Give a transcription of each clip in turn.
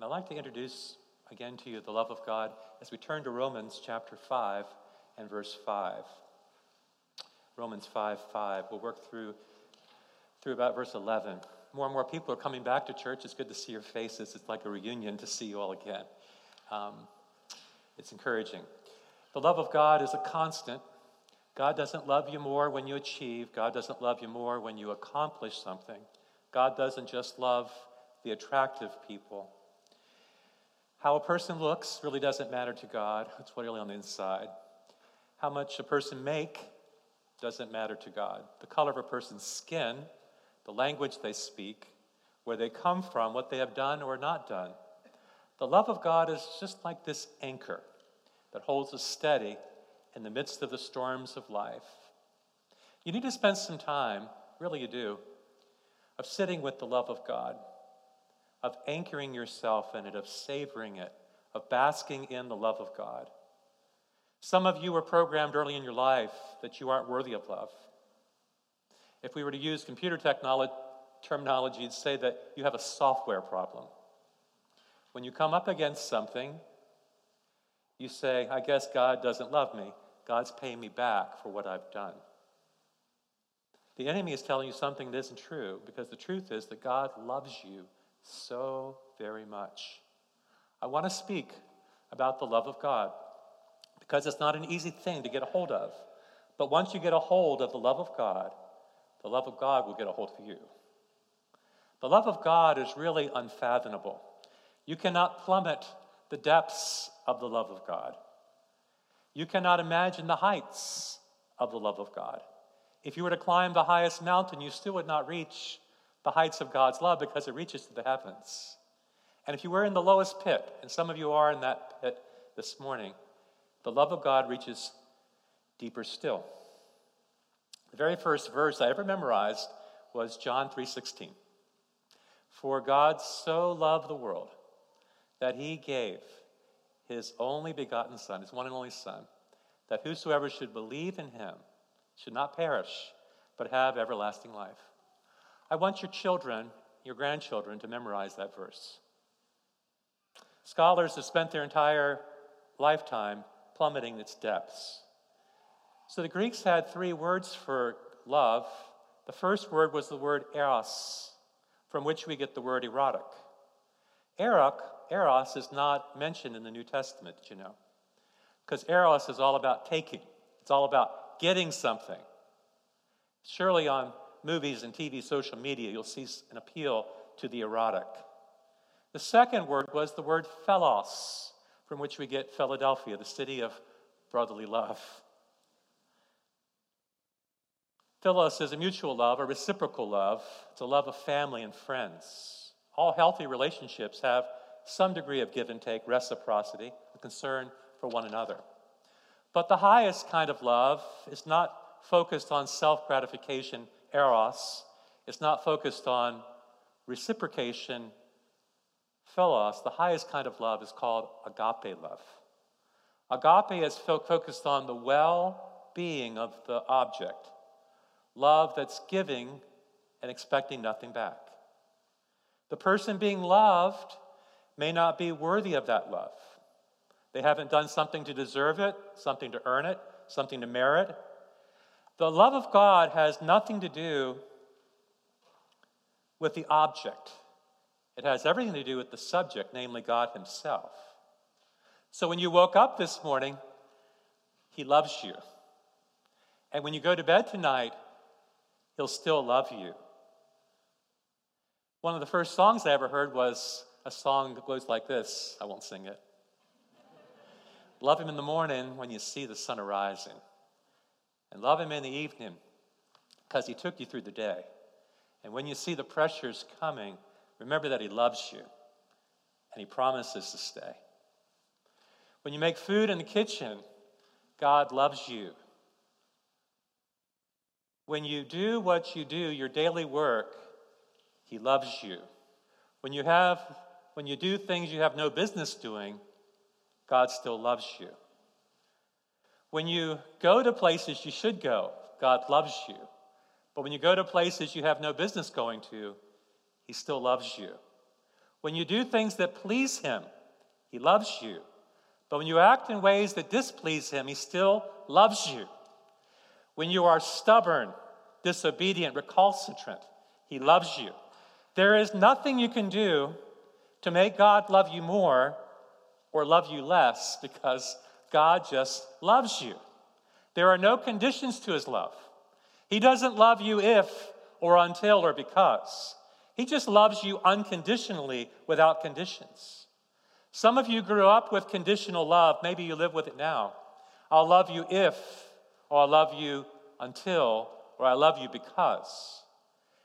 And I'd like to introduce again to you the love of God as we turn to Romans chapter 5 and verse 5. Romans 5 5. We'll work through, through about verse 11. More and more people are coming back to church. It's good to see your faces. It's like a reunion to see you all again. Um, it's encouraging. The love of God is a constant. God doesn't love you more when you achieve, God doesn't love you more when you accomplish something. God doesn't just love the attractive people. How a person looks really doesn't matter to God. It's really on the inside. How much a person make doesn't matter to God. The color of a person's skin, the language they speak, where they come from, what they have done or not done. The love of God is just like this anchor that holds us steady in the midst of the storms of life. You need to spend some time, really, you do, of sitting with the love of God, of anchoring yourself in it, of savoring it, of basking in the love of God. Some of you were programmed early in your life that you aren't worthy of love. If we were to use computer technology, terminology, you'd say that you have a software problem. When you come up against something, you say, I guess God doesn't love me. God's paying me back for what I've done. The enemy is telling you something that isn't true because the truth is that God loves you so very much. I want to speak about the love of God because it's not an easy thing to get a hold of. But once you get a hold of the love of God, the love of God will get a hold of you. The love of God is really unfathomable. You cannot plummet the depths of the love of God. You cannot imagine the heights of the love of God. If you were to climb the highest mountain, you still would not reach the heights of God's love because it reaches to the heavens. And if you were in the lowest pit, and some of you are in that pit this morning, the love of God reaches deeper still. The very first verse I ever memorized was John 3:16. For God so loved the world that he gave his only begotten Son, his one and only Son, that whosoever should believe in him should not perish, but have everlasting life. I want your children, your grandchildren, to memorize that verse. Scholars have spent their entire lifetime plummeting its depths. So the Greeks had three words for love. The first word was the word eros, from which we get the word erotic. Eros is not mentioned in the New Testament, you know? Because Eros is all about taking, it's all about getting something. Surely on movies and TV, social media, you'll see an appeal to the erotic. The second word was the word philos, from which we get Philadelphia, the city of brotherly love. Philos is a mutual love, a reciprocal love. It's a love of family and friends. All healthy relationships have some degree of give and take, reciprocity, a concern for one another. But the highest kind of love is not focused on self gratification, eros. It's not focused on reciprocation, philos. The highest kind of love is called agape love. Agape is fo- focused on the well being of the object, love that's giving and expecting nothing back. The person being loved may not be worthy of that love. They haven't done something to deserve it, something to earn it, something to merit. The love of God has nothing to do with the object, it has everything to do with the subject, namely God Himself. So when you woke up this morning, He loves you. And when you go to bed tonight, He'll still love you. One of the first songs I ever heard was a song that goes like this. I won't sing it. love him in the morning when you see the sun arising, and love him in the evening because he took you through the day. And when you see the pressures coming, remember that he loves you and he promises to stay. When you make food in the kitchen, God loves you. When you do what you do, your daily work, he loves you. When you have when you do things you have no business doing, God still loves you. When you go to places you should go, God loves you. But when you go to places you have no business going to, He still loves you. When you do things that please Him, He loves you. But when you act in ways that displease Him, He still loves you. When you are stubborn, disobedient, recalcitrant, He loves you. There is nothing you can do to make God love you more or love you less because God just loves you. There are no conditions to his love. He doesn't love you if or until or because. He just loves you unconditionally without conditions. Some of you grew up with conditional love. Maybe you live with it now. I'll love you if, or I'll love you until, or I love you because.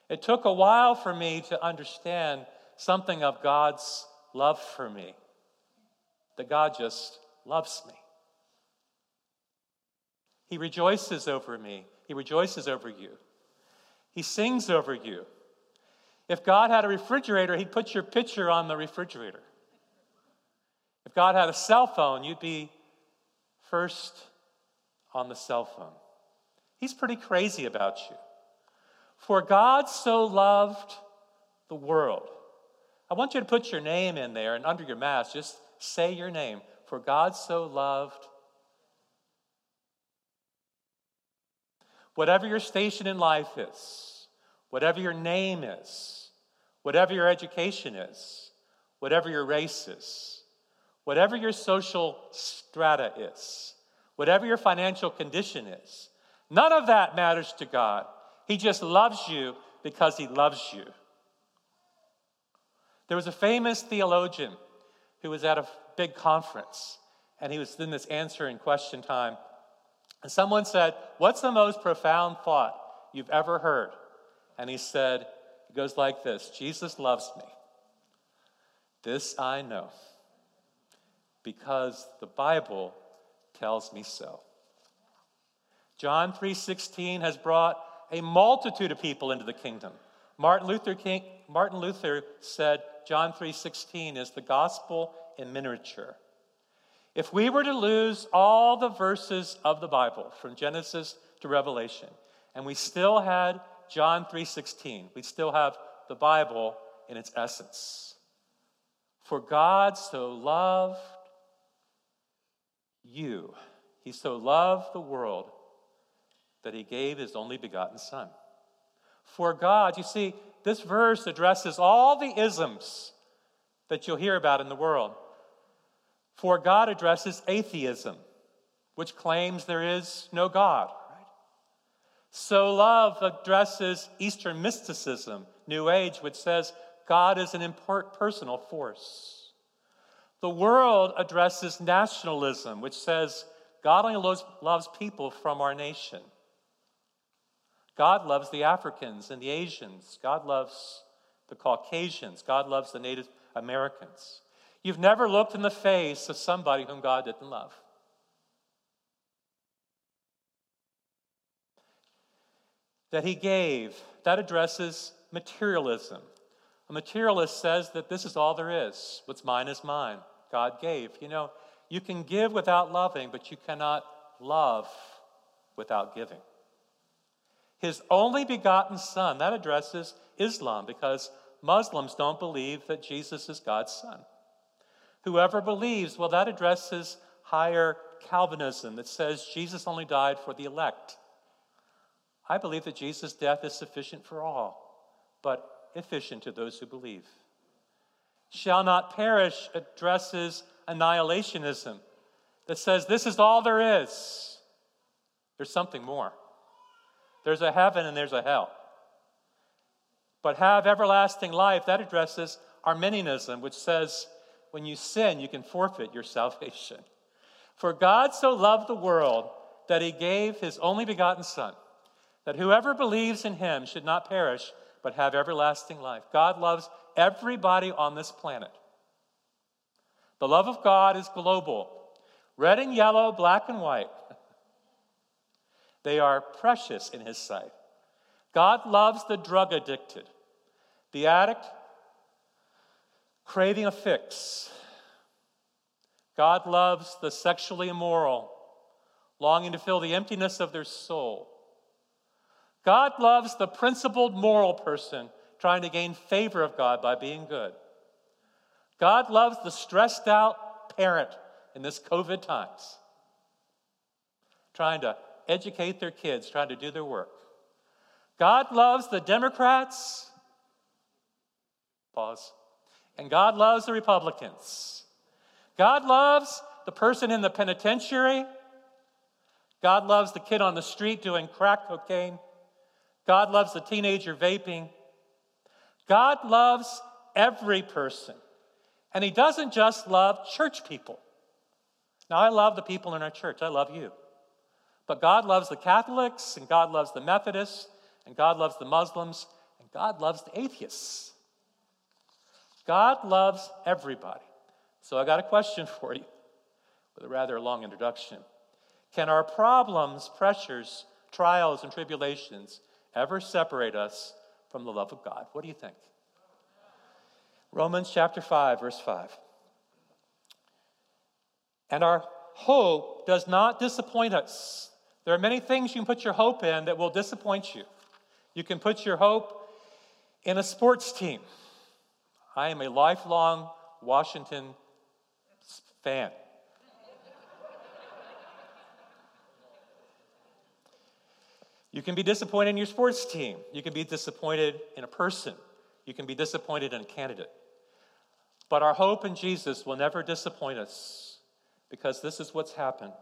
It took a while for me to understand something of God's love for me, that God just loves me. He rejoices over me. He rejoices over you. He sings over you. If God had a refrigerator, He'd put your picture on the refrigerator. If God had a cell phone, you'd be first on the cell phone. He's pretty crazy about you. For God so loved the world. I want you to put your name in there and under your mask, just say your name. For God so loved Whatever your station in life is, whatever your name is, whatever your education is, whatever your race is, whatever your social strata is, whatever your financial condition is, none of that matters to God. He just loves you because He loves you. There was a famous theologian who was at a big conference, and he was in this answering question time. And someone said, What's the most profound thought you've ever heard? And he said, It goes like this Jesus loves me. This I know because the Bible tells me so. John 3:16 has brought a multitude of people into the kingdom. Martin Luther King, Martin Luther said John 3:16 is the gospel in miniature. If we were to lose all the verses of the Bible from Genesis to Revelation, and we still had John 3:16, we'd still have the Bible in its essence. For God so loved you, he so loved the world that he gave his only begotten son. For God, you see, this verse addresses all the isms that you'll hear about in the world. For God addresses atheism, which claims there is no God. So love addresses Eastern mysticism, New Age, which says God is an impersonal force. The world addresses nationalism, which says God only loves, loves people from our nation. God loves the Africans and the Asians. God loves the Caucasians. God loves the Native Americans. You've never looked in the face of somebody whom God didn't love. That he gave, that addresses materialism. A materialist says that this is all there is. What's mine is mine. God gave. You know, you can give without loving, but you cannot love without giving. His only begotten Son, that addresses Islam because Muslims don't believe that Jesus is God's Son. Whoever believes, well, that addresses higher Calvinism that says Jesus only died for the elect. I believe that Jesus' death is sufficient for all, but efficient to those who believe. Shall not perish addresses annihilationism that says this is all there is. There's something more. There's a heaven and there's a hell. But have everlasting life, that addresses Arminianism, which says when you sin, you can forfeit your salvation. For God so loved the world that he gave his only begotten Son, that whoever believes in him should not perish, but have everlasting life. God loves everybody on this planet. The love of God is global red and yellow, black and white. They are precious in his sight. God loves the drug addicted, the addict craving a fix. God loves the sexually immoral, longing to fill the emptiness of their soul. God loves the principled moral person trying to gain favor of God by being good. God loves the stressed out parent in this COVID times, trying to educate their kids, trying to do their work. God loves the Democrats. Pause. And God loves the Republicans. God loves the person in the penitentiary. God loves the kid on the street doing crack cocaine. God loves the teenager vaping. God loves every person. And He doesn't just love church people. Now, I love the people in our church, I love you. But God loves the Catholics, and God loves the Methodists, and God loves the Muslims, and God loves the atheists. God loves everybody. So I got a question for you with a rather long introduction. Can our problems, pressures, trials, and tribulations ever separate us from the love of God? What do you think? Romans chapter 5, verse 5. And our hope does not disappoint us. There are many things you can put your hope in that will disappoint you. You can put your hope in a sports team. I am a lifelong Washington fan. You can be disappointed in your sports team. You can be disappointed in a person. You can be disappointed in a candidate. But our hope in Jesus will never disappoint us because this is what's happened.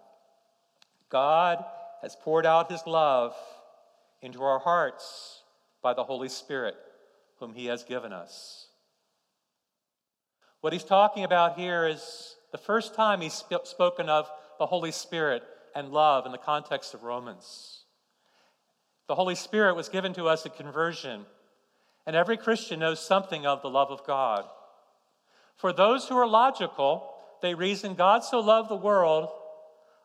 God has poured out his love into our hearts by the Holy Spirit, whom he has given us. What he's talking about here is the first time he's sp- spoken of the Holy Spirit and love in the context of Romans. The Holy Spirit was given to us at conversion, and every Christian knows something of the love of God. For those who are logical, they reason God so loved the world,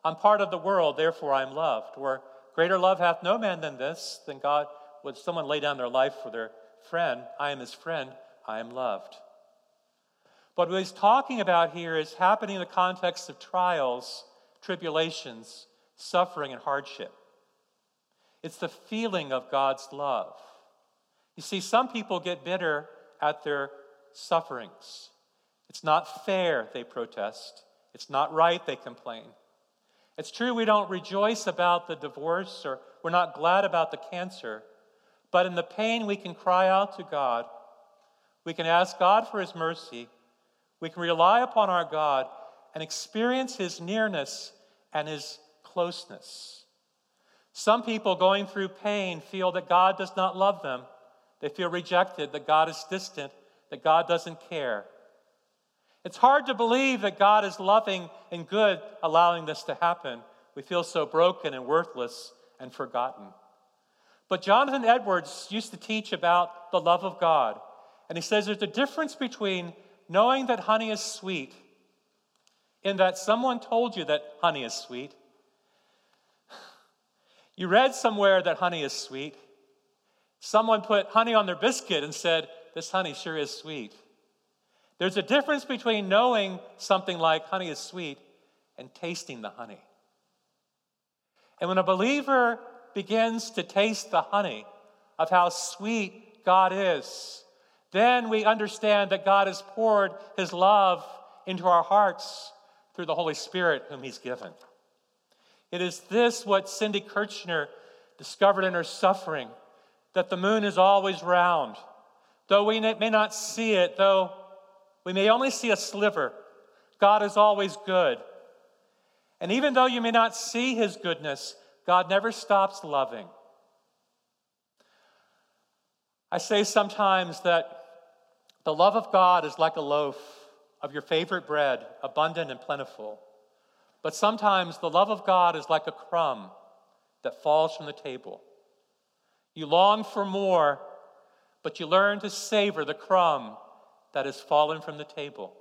I'm part of the world, therefore I'm loved. Or greater love hath no man than this, than God would someone lay down their life for their friend. I am his friend, I am loved. But what he's talking about here is happening in the context of trials, tribulations, suffering, and hardship. It's the feeling of God's love. You see, some people get bitter at their sufferings. It's not fair, they protest. It's not right, they complain. It's true we don't rejoice about the divorce or we're not glad about the cancer, but in the pain we can cry out to God. We can ask God for His mercy we can rely upon our God and experience His nearness and His closeness. Some people going through pain feel that God does not love them. They feel rejected, that God is distant, that God doesn't care. It's hard to believe that God is loving and good, allowing this to happen. We feel so broken and worthless and forgotten. But Jonathan Edwards used to teach about the love of God. And he says there's a difference between knowing that honey is sweet, in that someone told you that honey is sweet. You read somewhere that honey is sweet. Someone put honey on their biscuit and said, This honey sure is sweet. There's a difference between knowing something like honey is sweet and tasting the honey. And when a believer begins to taste the honey of how sweet God is, then we understand that God has poured his love into our hearts through the Holy Spirit, whom he's given. It is this what Cindy Kirchner discovered in her suffering that the moon is always round. Though we may not see it, though we may only see a sliver, God is always good. And even though you may not see his goodness, God never stops loving. I say sometimes that the love of God is like a loaf of your favorite bread, abundant and plentiful. But sometimes the love of God is like a crumb that falls from the table. You long for more, but you learn to savor the crumb that has fallen from the table.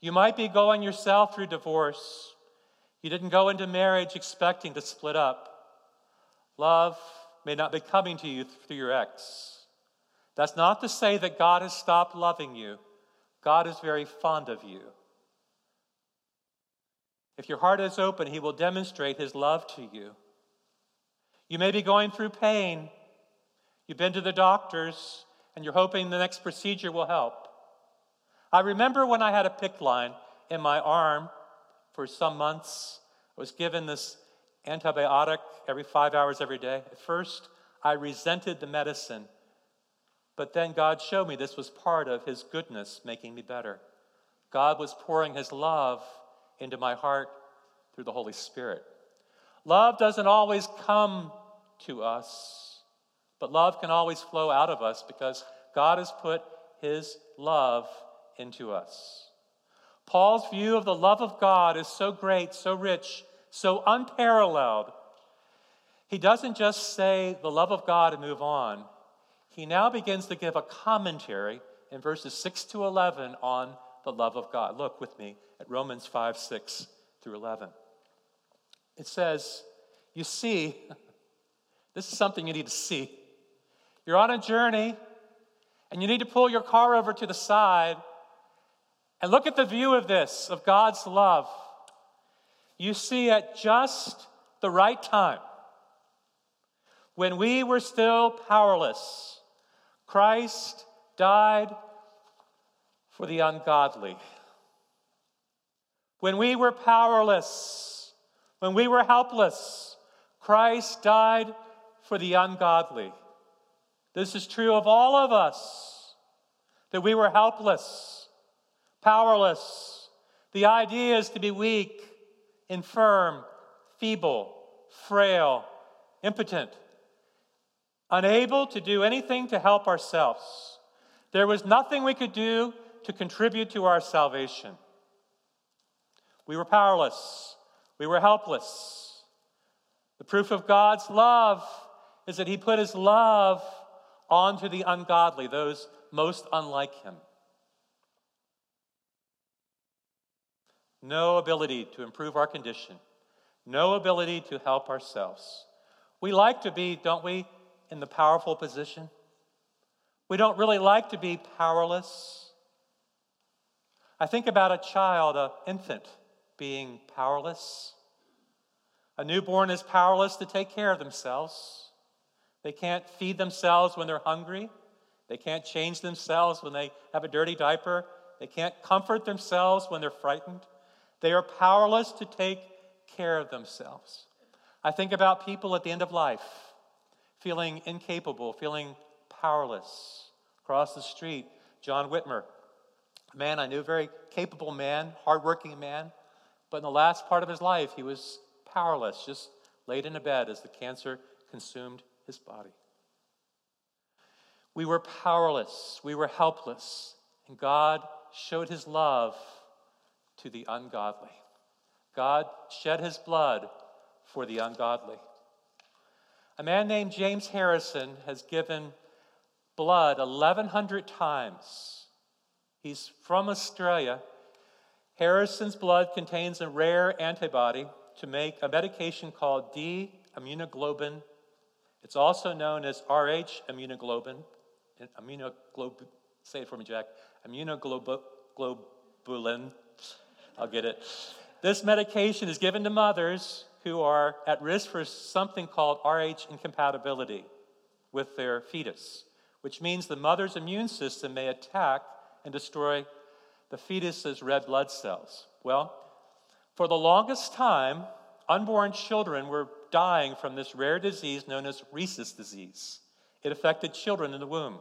You might be going yourself through divorce. You didn't go into marriage expecting to split up. Love may not be coming to you through your ex. That's not to say that God has stopped loving you. God is very fond of you. If your heart is open, He will demonstrate His love to you. You may be going through pain. You've been to the doctors, and you're hoping the next procedure will help. I remember when I had a PICC line in my arm for some months. I was given this antibiotic every five hours every day. At first, I resented the medicine, but then God showed me this was part of His goodness making me better. God was pouring His love into my heart through the Holy Spirit. Love doesn't always come to us, but love can always flow out of us because God has put His love into us. Paul's view of the love of God is so great, so rich, so unparalleled. He doesn't just say the love of God and move on. He now begins to give a commentary in verses 6 to 11 on the love of God. Look with me at Romans 5 6 through 11. It says, You see, this is something you need to see. You're on a journey and you need to pull your car over to the side and look at the view of this, of God's love. You see, at just the right time, when we were still powerless, Christ died for the ungodly. When we were powerless, when we were helpless, Christ died for the ungodly. This is true of all of us, that we were helpless, powerless. The idea is to be weak, infirm, feeble, frail, impotent, unable to do anything to help ourselves. There was nothing we could do to contribute to our salvation. We were powerless, we were helpless. The proof of God's love is that He put His love onto the ungodly, those most unlike Him. No ability to improve our condition, no ability to help ourselves. We like to be, don't we, in the powerful position? We don't really like to be powerless. I think about a child, an infant, being powerless. A newborn is powerless to take care of themselves. They can't feed themselves when they're hungry. They can't change themselves when they have a dirty diaper. They can't comfort themselves when they're frightened. They are powerless to take care of themselves. I think about people at the end of life feeling incapable, feeling powerless. Across the street, John Whitmer a man I knew, very capable man, hardworking man. But in the last part of his life, he was powerless, just laid in a bed as the cancer consumed his body. We were powerless, we were helpless, and God showed his love to the ungodly. God shed his blood for the ungodly. A man named James Harrison has given blood 1,100 times He's from Australia. Harrison's blood contains a rare antibody to make a medication called D immunoglobulin. It's also known as Rh immunoglobulin. Immunoglobulin, say it for me, Jack. Immunoglobulin. I'll get it. This medication is given to mothers who are at risk for something called Rh incompatibility with their fetus, which means the mother's immune system may attack and destroy the fetus's red blood cells? Well, for the longest time, unborn children were dying from this rare disease known as rhesus disease. It affected children in the womb.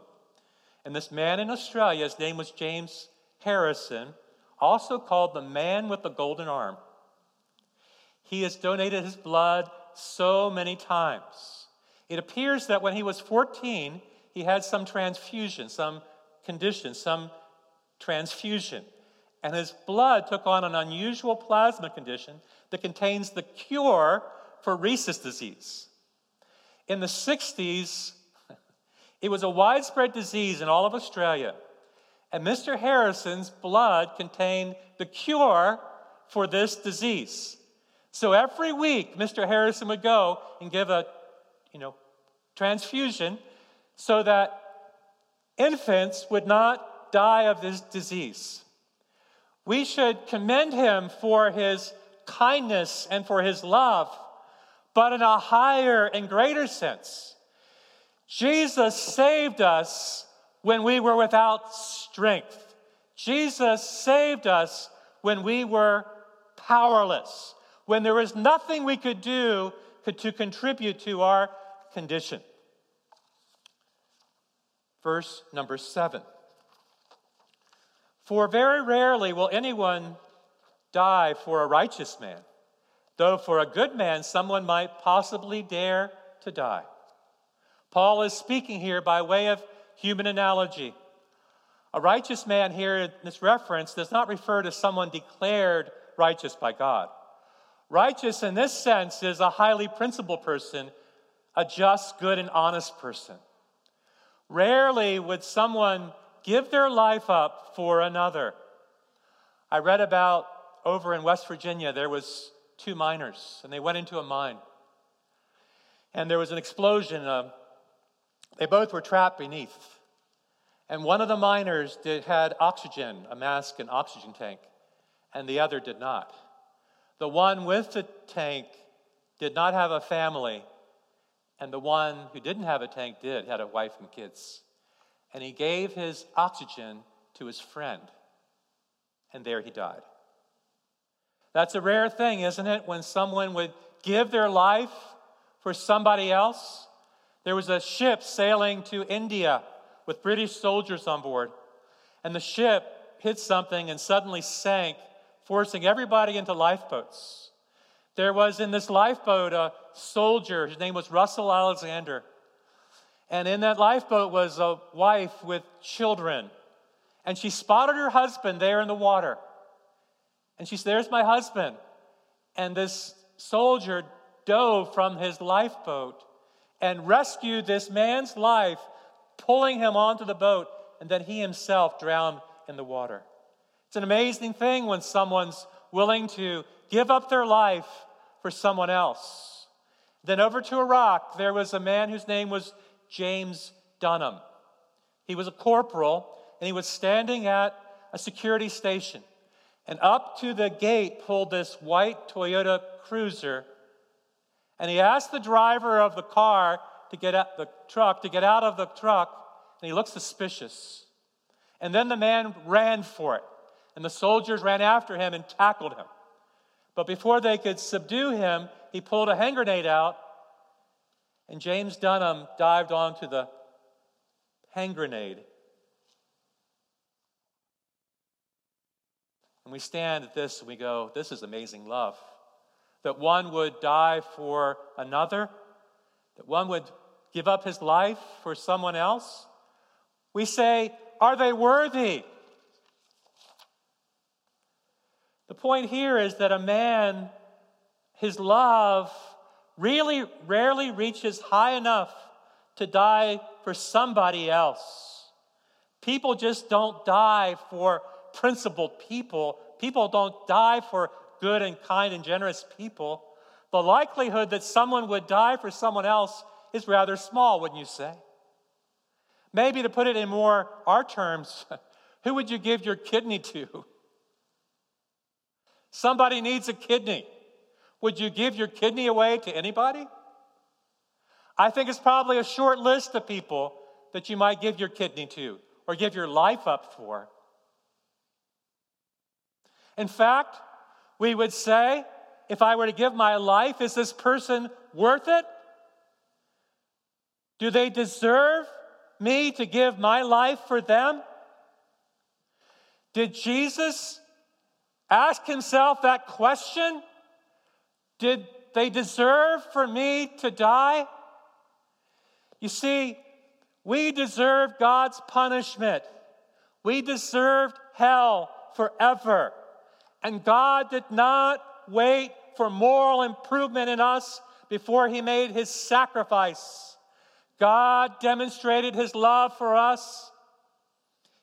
And this man in Australia, his name was James Harrison, also called the man with the golden arm. He has donated his blood so many times. It appears that when he was 14, he had some transfusion, some condition, some transfusion. And his blood took on an unusual plasma condition that contains the cure for rhesus disease. In the 60s, it was a widespread disease in all of Australia. And Mr. Harrison's blood contained the cure for this disease. So every week, Mr. Harrison would go and give a, you know, transfusion so that infants would not die of this disease. We should commend him for his kindness and for his love, but in a higher and greater sense. Jesus saved us when we were without strength. Jesus saved us when we were powerless, when there was nothing we could do to contribute to our condition. Verse number seven. For very rarely will anyone die for a righteous man, though for a good man someone might possibly dare to die. Paul is speaking here by way of human analogy. A righteous man here in this reference does not refer to someone declared righteous by God. Righteous in this sense is a highly principled person, a just, good, and honest person. Rarely would someone give their life up for another. I read about over in West Virginia, there was two miners, and they went into a mine. And there was an explosion. Uh, they both were trapped beneath. And one of the miners did, had oxygen, a mask and oxygen tank, and the other did not. The one with the tank did not have a family, and the one who didn't have a tank did, had a wife and kids. And he gave his oxygen to his friend, and there he died. That's a rare thing, isn't it? When someone would give their life for somebody else. There was a ship sailing to India with British soldiers on board, and the ship hit something and suddenly sank, forcing everybody into lifeboats. There was in this lifeboat a soldier, his name was Russell Alexander. And in that lifeboat was a wife with children. And she spotted her husband there in the water. And she said, There's my husband. And this soldier dove from his lifeboat and rescued this man's life, pulling him onto the boat, and then he himself drowned in the water. It's an amazing thing when someone's willing to give up their life for someone else. Then over to Iraq, there was a man whose name was James Dunham. He was a corporal, and he was standing at a security station. And up to the gate pulled this white Toyota Cruiser. And he asked the driver of the car to get out the truck to get out of the truck, and he looked suspicious. And then the man ran for it, and the soldiers ran after him and tackled him. But before they could subdue him, he pulled a hand grenade out, and James Dunham dived onto the hand grenade And we stand at this and we go, This is amazing love. That one would die for another, that one would give up his life for someone else. We say, Are they worthy? The point here is that a man, his love really rarely reaches high enough to die for somebody else. People just don't die for principled people. People don't die for good and kind and generous people. The likelihood that someone would die for someone else is rather small, wouldn't you say? Maybe to put it in more our terms, who would you give your kidney to? Somebody needs a kidney. Would you give your kidney away to anybody? I think it's probably a short list of people that you might give your kidney to or give your life up for. In fact, we would say, if I were to give my life, is this person worth it? Do they deserve me to give my life for them? Did Jesus ask himself that question? Did they deserve for me to die? You see, we deserve God's punishment. We deserved hell forever. And God did not wait for moral improvement in us before he made his sacrifice. God demonstrated his love for us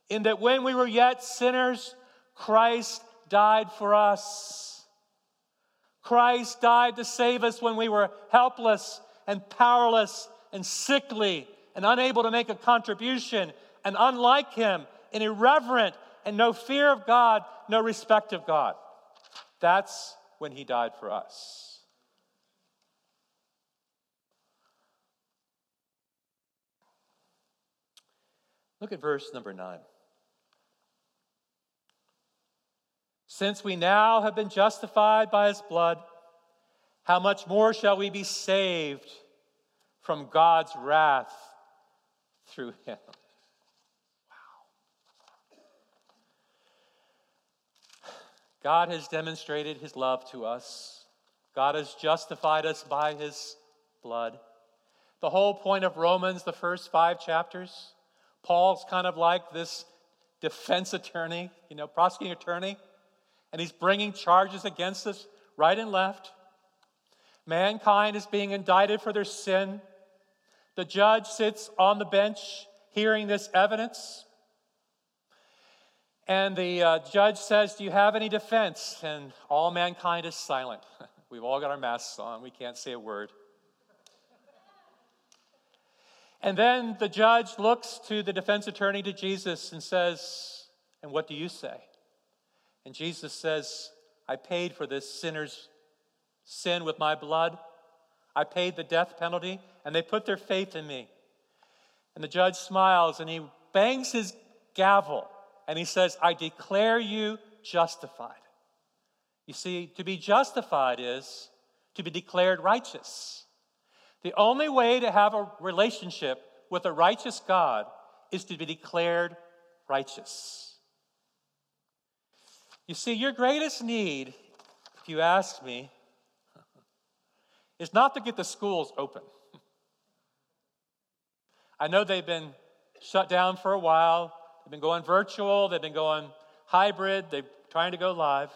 in that when we were yet sinners, Christ died for us. Christ died to save us when we were helpless and powerless and sickly and unable to make a contribution and unlike him and irreverent and no fear of God, no respect of God. That's when he died for us. Look at verse number nine. Since we now have been justified by his blood, how much more shall we be saved from God's wrath through him? Wow. God has demonstrated his love to us. God has justified us by his blood. The whole point of Romans, the first five chapters, Paul's kind of like this defense attorney, you know, prosecuting attorney, and he's bringing charges against us right and left. Mankind is being indicted for their sin. The judge sits on the bench hearing this evidence. And the uh, judge says, Do you have any defense? And all mankind is silent. We've all got our masks on, we can't say a word. And then the judge looks to the defense attorney, to Jesus, and says, And what do you say? And Jesus says, I paid for this sinner's sin with my blood. I paid the death penalty, and they put their faith in me. And the judge smiles and he bangs his gavel and he says, I declare you justified. You see, to be justified is to be declared righteous. The only way to have a relationship with a righteous God is to be declared righteous. You see, your greatest need, if you ask me, is not to get the schools open. I know they've been shut down for a while. They've been going virtual, they've been going hybrid, they're trying to go live.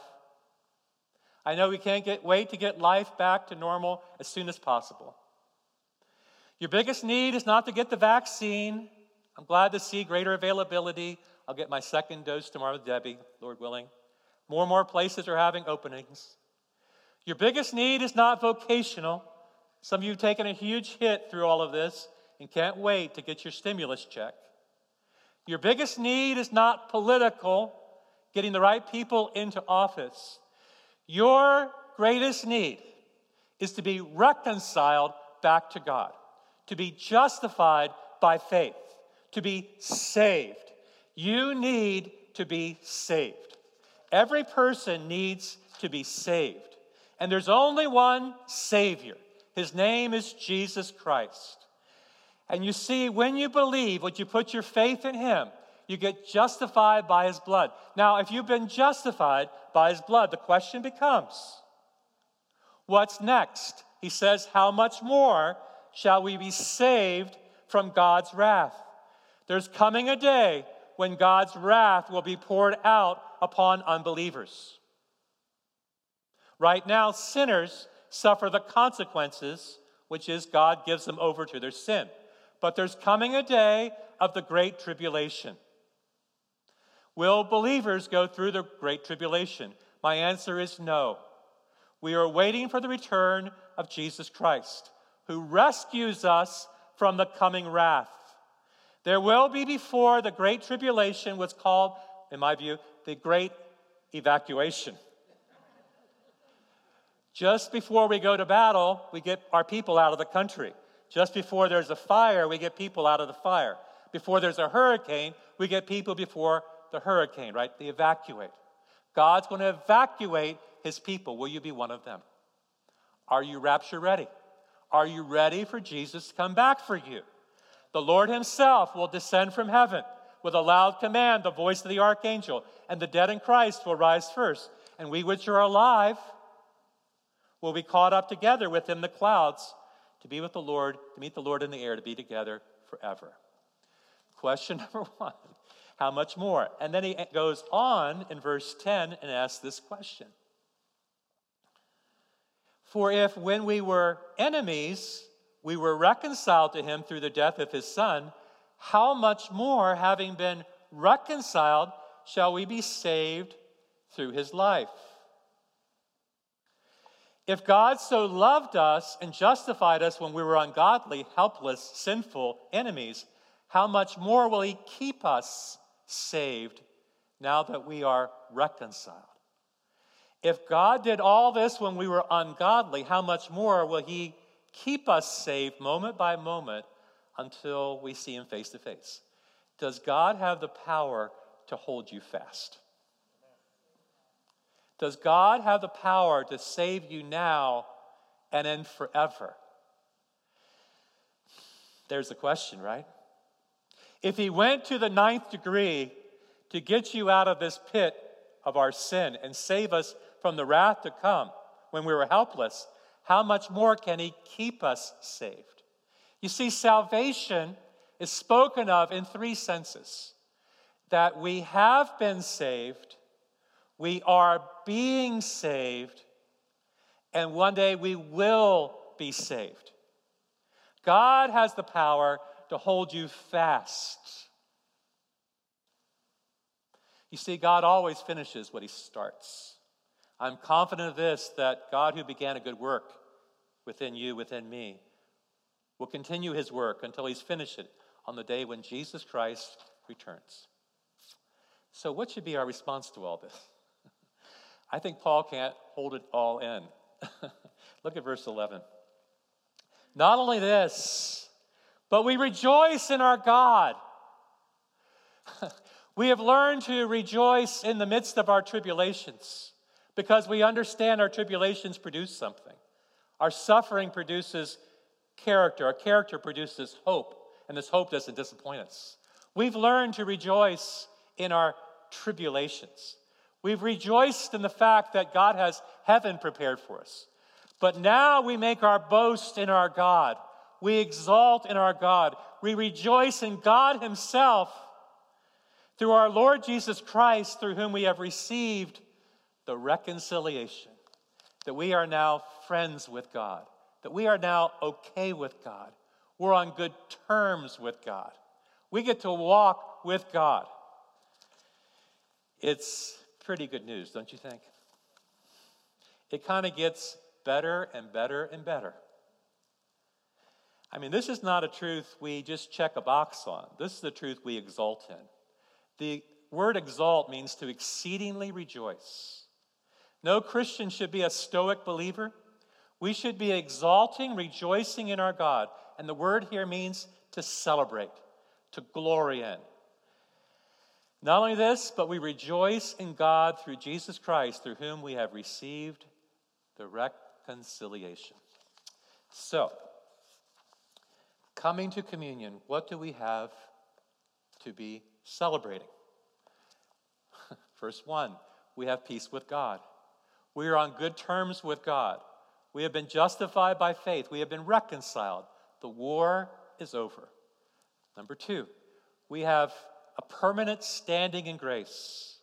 I know we can't get, wait to get life back to normal as soon as possible. Your biggest need is not to get the vaccine. I'm glad to see greater availability. I'll get my second dose tomorrow with Debbie, Lord willing. More and more places are having openings. Your biggest need is not vocational. Some of you have taken a huge hit through all of this and can't wait to get your stimulus check. Your biggest need is not political, getting the right people into office. Your greatest need is to be reconciled back to God to be justified by faith, to be saved. You need to be saved. Every person needs to be saved. And there's only one Savior. His name is Jesus Christ. And you see, when you believe, when you put your faith in Him, you get justified by His blood. Now, if you've been justified by His blood, the question becomes what's next? He says, How much more shall we be saved from God's wrath. There's coming a day when God's wrath will be poured out upon unbelievers. Right now, sinners suffer the consequences, which is God gives them over to their sin. But there's coming a day of the great tribulation. Will believers go through the great tribulation? My answer is no. We are waiting for the return of Jesus Christ who rescues us from the coming wrath. There will be before the great tribulation, what's called, in my view, the great evacuation. Just before we go to battle, we get our people out of the country. Just before there's a fire, we get people out of the fire. Before there's a hurricane, we get people before the hurricane, right? They evacuate. God's going to evacuate his people. Will you be one of them? Are you rapture ready? Are you ready for Jesus to come back for you? The Lord Himself will descend from heaven with a loud command, the voice of the archangel, and the dead in Christ will rise first. And we which are alive will be caught up together with Him in the clouds to be with the Lord, to meet the Lord in the air, to be together forever. Question number one How much more? And then he goes on in verse 10 and asks this question for if when we were enemies, we were reconciled to him through the death of his son, how much more, having been reconciled, shall we be saved through his life? If God so loved us and justified us when we were ungodly, helpless, sinful enemies, how much more will he keep us saved now that we are reconciled? If God did all this when we were ungodly, how much more will He keep us saved moment by moment until we see Him face to face? Does God have the power to hold you fast? Does God have the power to save you now and then forever? There's the question, right? If he went to the ninth degree to get you out of this pit of our sin and save us from the wrath to come when we were helpless, how much more can he keep us saved? You see, salvation is spoken of in three senses that we have been saved, we are being saved, and one day we will be saved. God has the power to hold you fast. You see, God always finishes what he starts. I'm confident of this that God, who began a good work within you, within me, will continue his work until he's finished it on the day when Jesus Christ returns. So, what should be our response to all this? I think Paul can't hold it all in. Look at verse 11. Not only this, but we rejoice in our God. we have learned to rejoice in the midst of our tribulations because we understand our tribulations produce something. Our suffering produces character, our character produces hope, and this hope doesn't disappoint us. We've learned to rejoice in our tribulations. We've rejoiced in the fact that God has heaven prepared for us. But now we make our boast in our God. We exalt in our God. We rejoice in God Himself through our Lord Jesus Christ, through whom we have received the reconciliation, that we are now friends with God, that we are now okay with God. We're on good terms with God. We get to walk with God. It's pretty good news, don't you think? It kind of gets better and better and better. I mean, this is not a truth we just check a box on. This is the truth we exult in. The word exalt means to exceedingly rejoice. No Christian should be a stoic believer. We should be exalting, rejoicing in our God. And the word here means to celebrate, to glory in. Not only this, but we rejoice in God through Jesus Christ, through whom we have received the reconciliation. So, coming to communion, what do we have to be celebrating? Verse 1 we have peace with God. We are on good terms with God. We have been justified by faith. We have been reconciled. The war is over. Number two, we have a permanent standing in grace.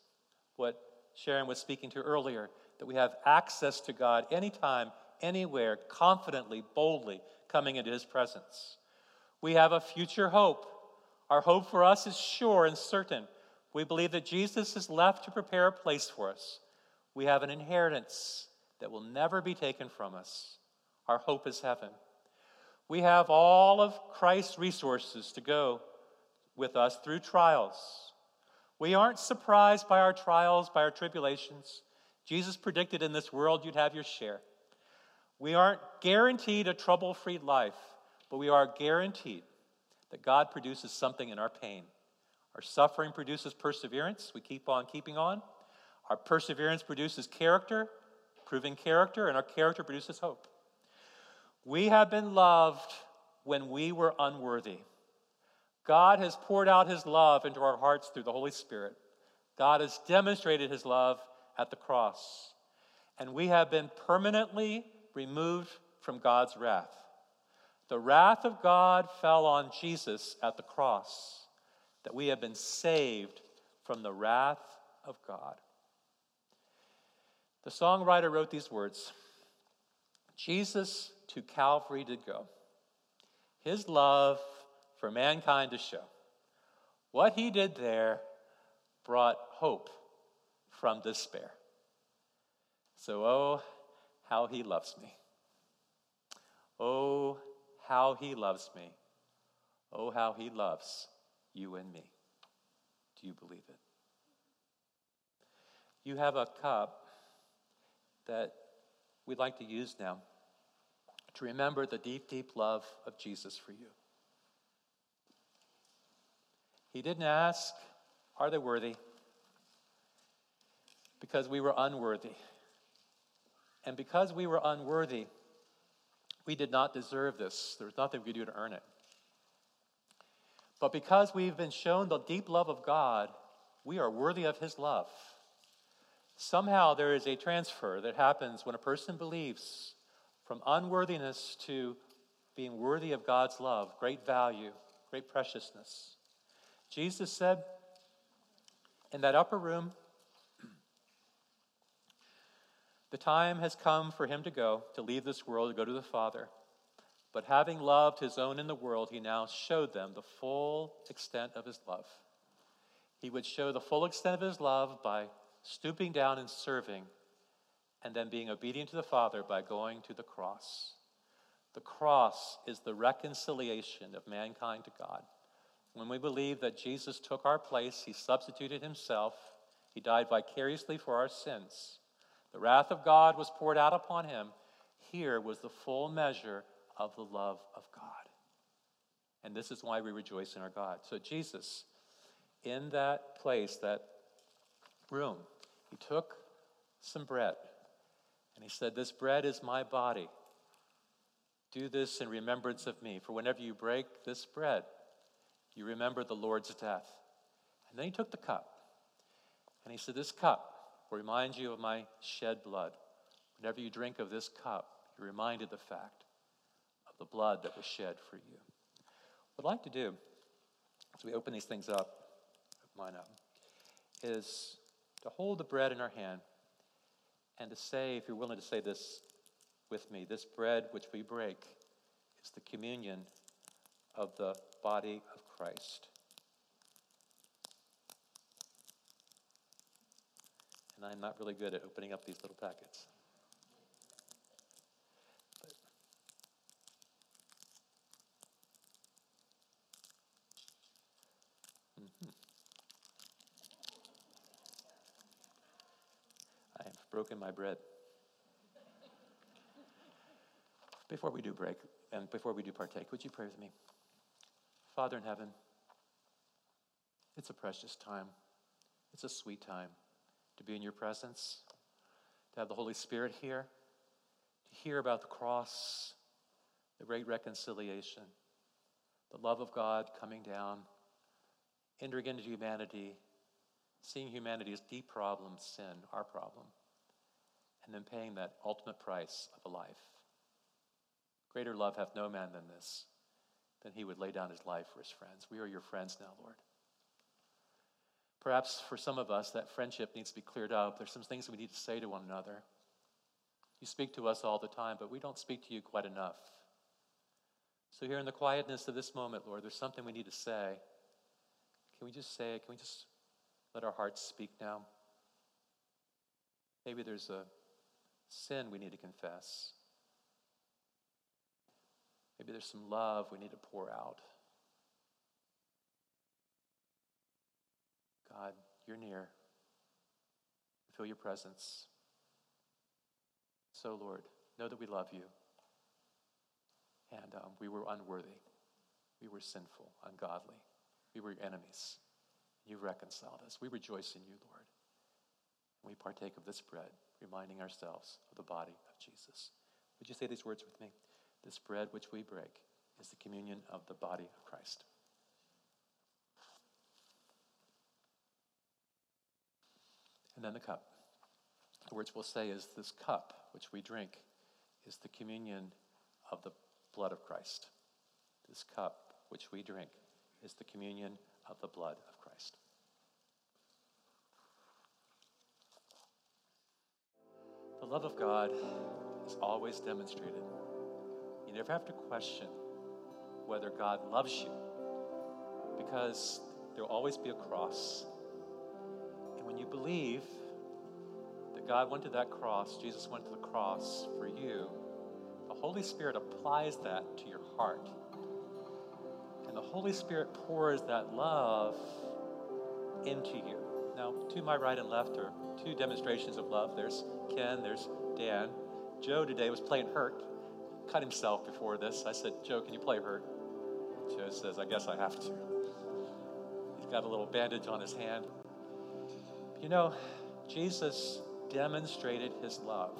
What Sharon was speaking to earlier, that we have access to God anytime, anywhere, confidently, boldly coming into his presence. We have a future hope. Our hope for us is sure and certain. We believe that Jesus is left to prepare a place for us. We have an inheritance that will never be taken from us. Our hope is heaven. We have all of Christ's resources to go with us through trials. We aren't surprised by our trials, by our tribulations. Jesus predicted in this world you'd have your share. We aren't guaranteed a trouble free life, but we are guaranteed that God produces something in our pain. Our suffering produces perseverance. We keep on keeping on. Our perseverance produces character, proving character, and our character produces hope. We have been loved when we were unworthy. God has poured out his love into our hearts through the Holy Spirit. God has demonstrated his love at the cross. And we have been permanently removed from God's wrath. The wrath of God fell on Jesus at the cross, that we have been saved from the wrath of God. The songwriter wrote these words Jesus to Calvary did go, his love for mankind to show. What he did there brought hope from despair. So, oh, how he loves me. Oh, how he loves me. Oh, how he loves you and me. Do you believe it? You have a cup that we'd like to use now to remember the deep, deep love of Jesus for you. He didn't ask, Are they worthy? because we were unworthy. And because we were unworthy, we did not deserve this. There was nothing we could do to earn it. But because we've been shown the deep love of God, we are worthy of His love. Somehow there is a transfer that happens when a person believes from unworthiness to being worthy of God's love, great value, great preciousness. Jesus said in that upper room, the time has come for him to go, to leave this world, to go to the Father. But having loved his own in the world, he now showed them the full extent of his love. He would show the full extent of his love by stooping down and serving, and then being obedient to the Father by going to the cross. The cross is the reconciliation of mankind to God. When we believe that Jesus took our place, he substituted himself, he died vicariously for our sins. The wrath of God was poured out upon him. Here was the full measure of the love of God. And this is why we rejoice in our God. So, Jesus, in that place, that room, he took some bread and he said, This bread is my body. Do this in remembrance of me. For whenever you break this bread, you remember the Lord's death. And then he took the cup and he said, This cup will remind you of my shed blood. Whenever you drink of this cup, you're reminded the fact of the blood that was shed for you. What I'd like to do as we open these things up, mine up, is to hold the bread in our hand and to say, if you're willing to say this with me, this bread which we break is the communion of the body of Christ. And I'm not really good at opening up these little packets. Mm-hmm. I have broken my bread. Before we do break, and before we do partake, would you pray with me? Father in heaven, it's a precious time. It's a sweet time to be in your presence, to have the Holy Spirit here, to hear about the cross, the great reconciliation, the love of God coming down, entering into humanity, seeing humanity's deep problem, sin, our problem, and then paying that ultimate price of a life. Greater love hath no man than this, than he would lay down his life for his friends. We are your friends now, Lord. Perhaps for some of us, that friendship needs to be cleared up. There's some things we need to say to one another. You speak to us all the time, but we don't speak to you quite enough. So, here in the quietness of this moment, Lord, there's something we need to say. Can we just say it? Can we just let our hearts speak now? Maybe there's a sin we need to confess. Maybe there's some love we need to pour out. God, you're near. Feel your presence. So, Lord, know that we love you. And um, we were unworthy. We were sinful, ungodly. We were your enemies. You reconciled us. We rejoice in you, Lord. We partake of this bread, reminding ourselves of the body of Jesus. Would you say these words with me? This bread which we break is the communion of the body of Christ. And then the cup. The words we'll say is this cup which we drink is the communion of the blood of Christ. This cup which we drink is the communion of the blood of Christ. The love of God is always demonstrated. You never have to question whether God loves you because there will always be a cross And when you believe that God went to that cross, Jesus went to the cross for you, the Holy Spirit applies that to your heart. And the Holy Spirit pours that love into you. Now, to my right and left are two demonstrations of love. There's Ken, there's Dan. Joe today was playing hurt, cut himself before this. I said, Joe, can you play hurt? Joe says, I guess I have to. He's got a little bandage on his hand. You know, Jesus demonstrated his love.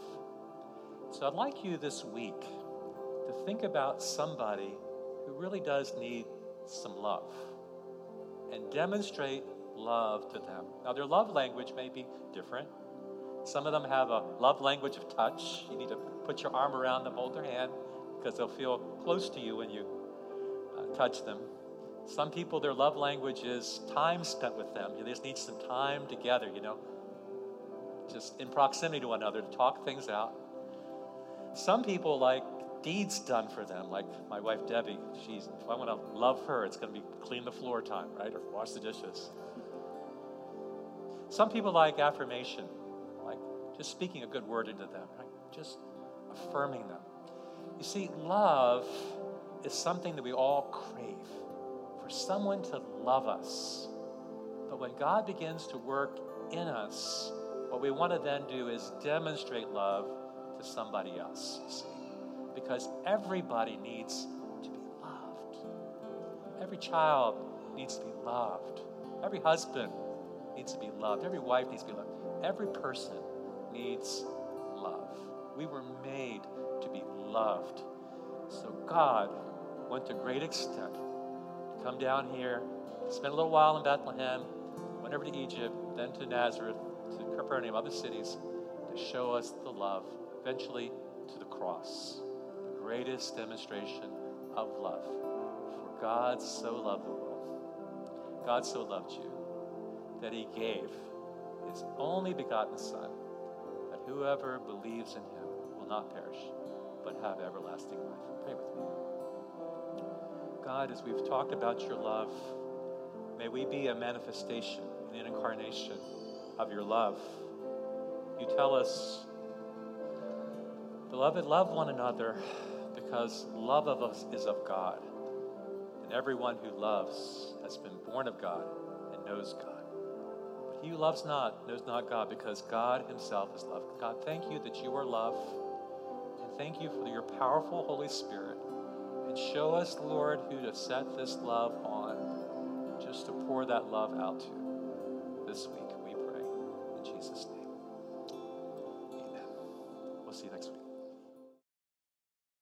So I'd like you this week to think about somebody who really does need some love and demonstrate love to them. Now, their love language may be different. Some of them have a love language of touch. You need to put your arm around them, hold their hand, because they'll feel close to you when you uh, touch them. Some people, their love language is time spent with them. You just need some time together, you know, just in proximity to one another to talk things out. Some people like deeds done for them, like my wife Debbie. She's, if I want to love her, it's going to be clean the floor time, right? Or wash the dishes. Some people like affirmation, like just speaking a good word into them, right? Just affirming them. You see, love is something that we all crave for someone to love us. But when God begins to work in us, what we want to then do is demonstrate love to somebody else, you see. Because everybody needs to be loved. Every child needs to be loved. Every husband needs to be loved. Every wife needs to be loved. Every person needs love. We were made to be loved. So God went to great extent to come down here, spend a little while in Bethlehem, went over to Egypt, then to Nazareth, to Capernaum, other cities, to show us the love, eventually to the cross, the greatest demonstration of love. For God so loved the world. God so loved you that he gave his only begotten Son, that whoever believes in him will not perish, but have everlasting life. Pray with me. God, as we've talked about your love, may we be a manifestation, an incarnation of your love. You tell us, Beloved, love one another because love of us is of God. And everyone who loves has been born of God and knows God. He who loves not knows not God because God himself is love. God, thank you that you are love. And thank you for your powerful Holy Spirit. And show us, Lord, who to set this love on, just to pour that love out to this week,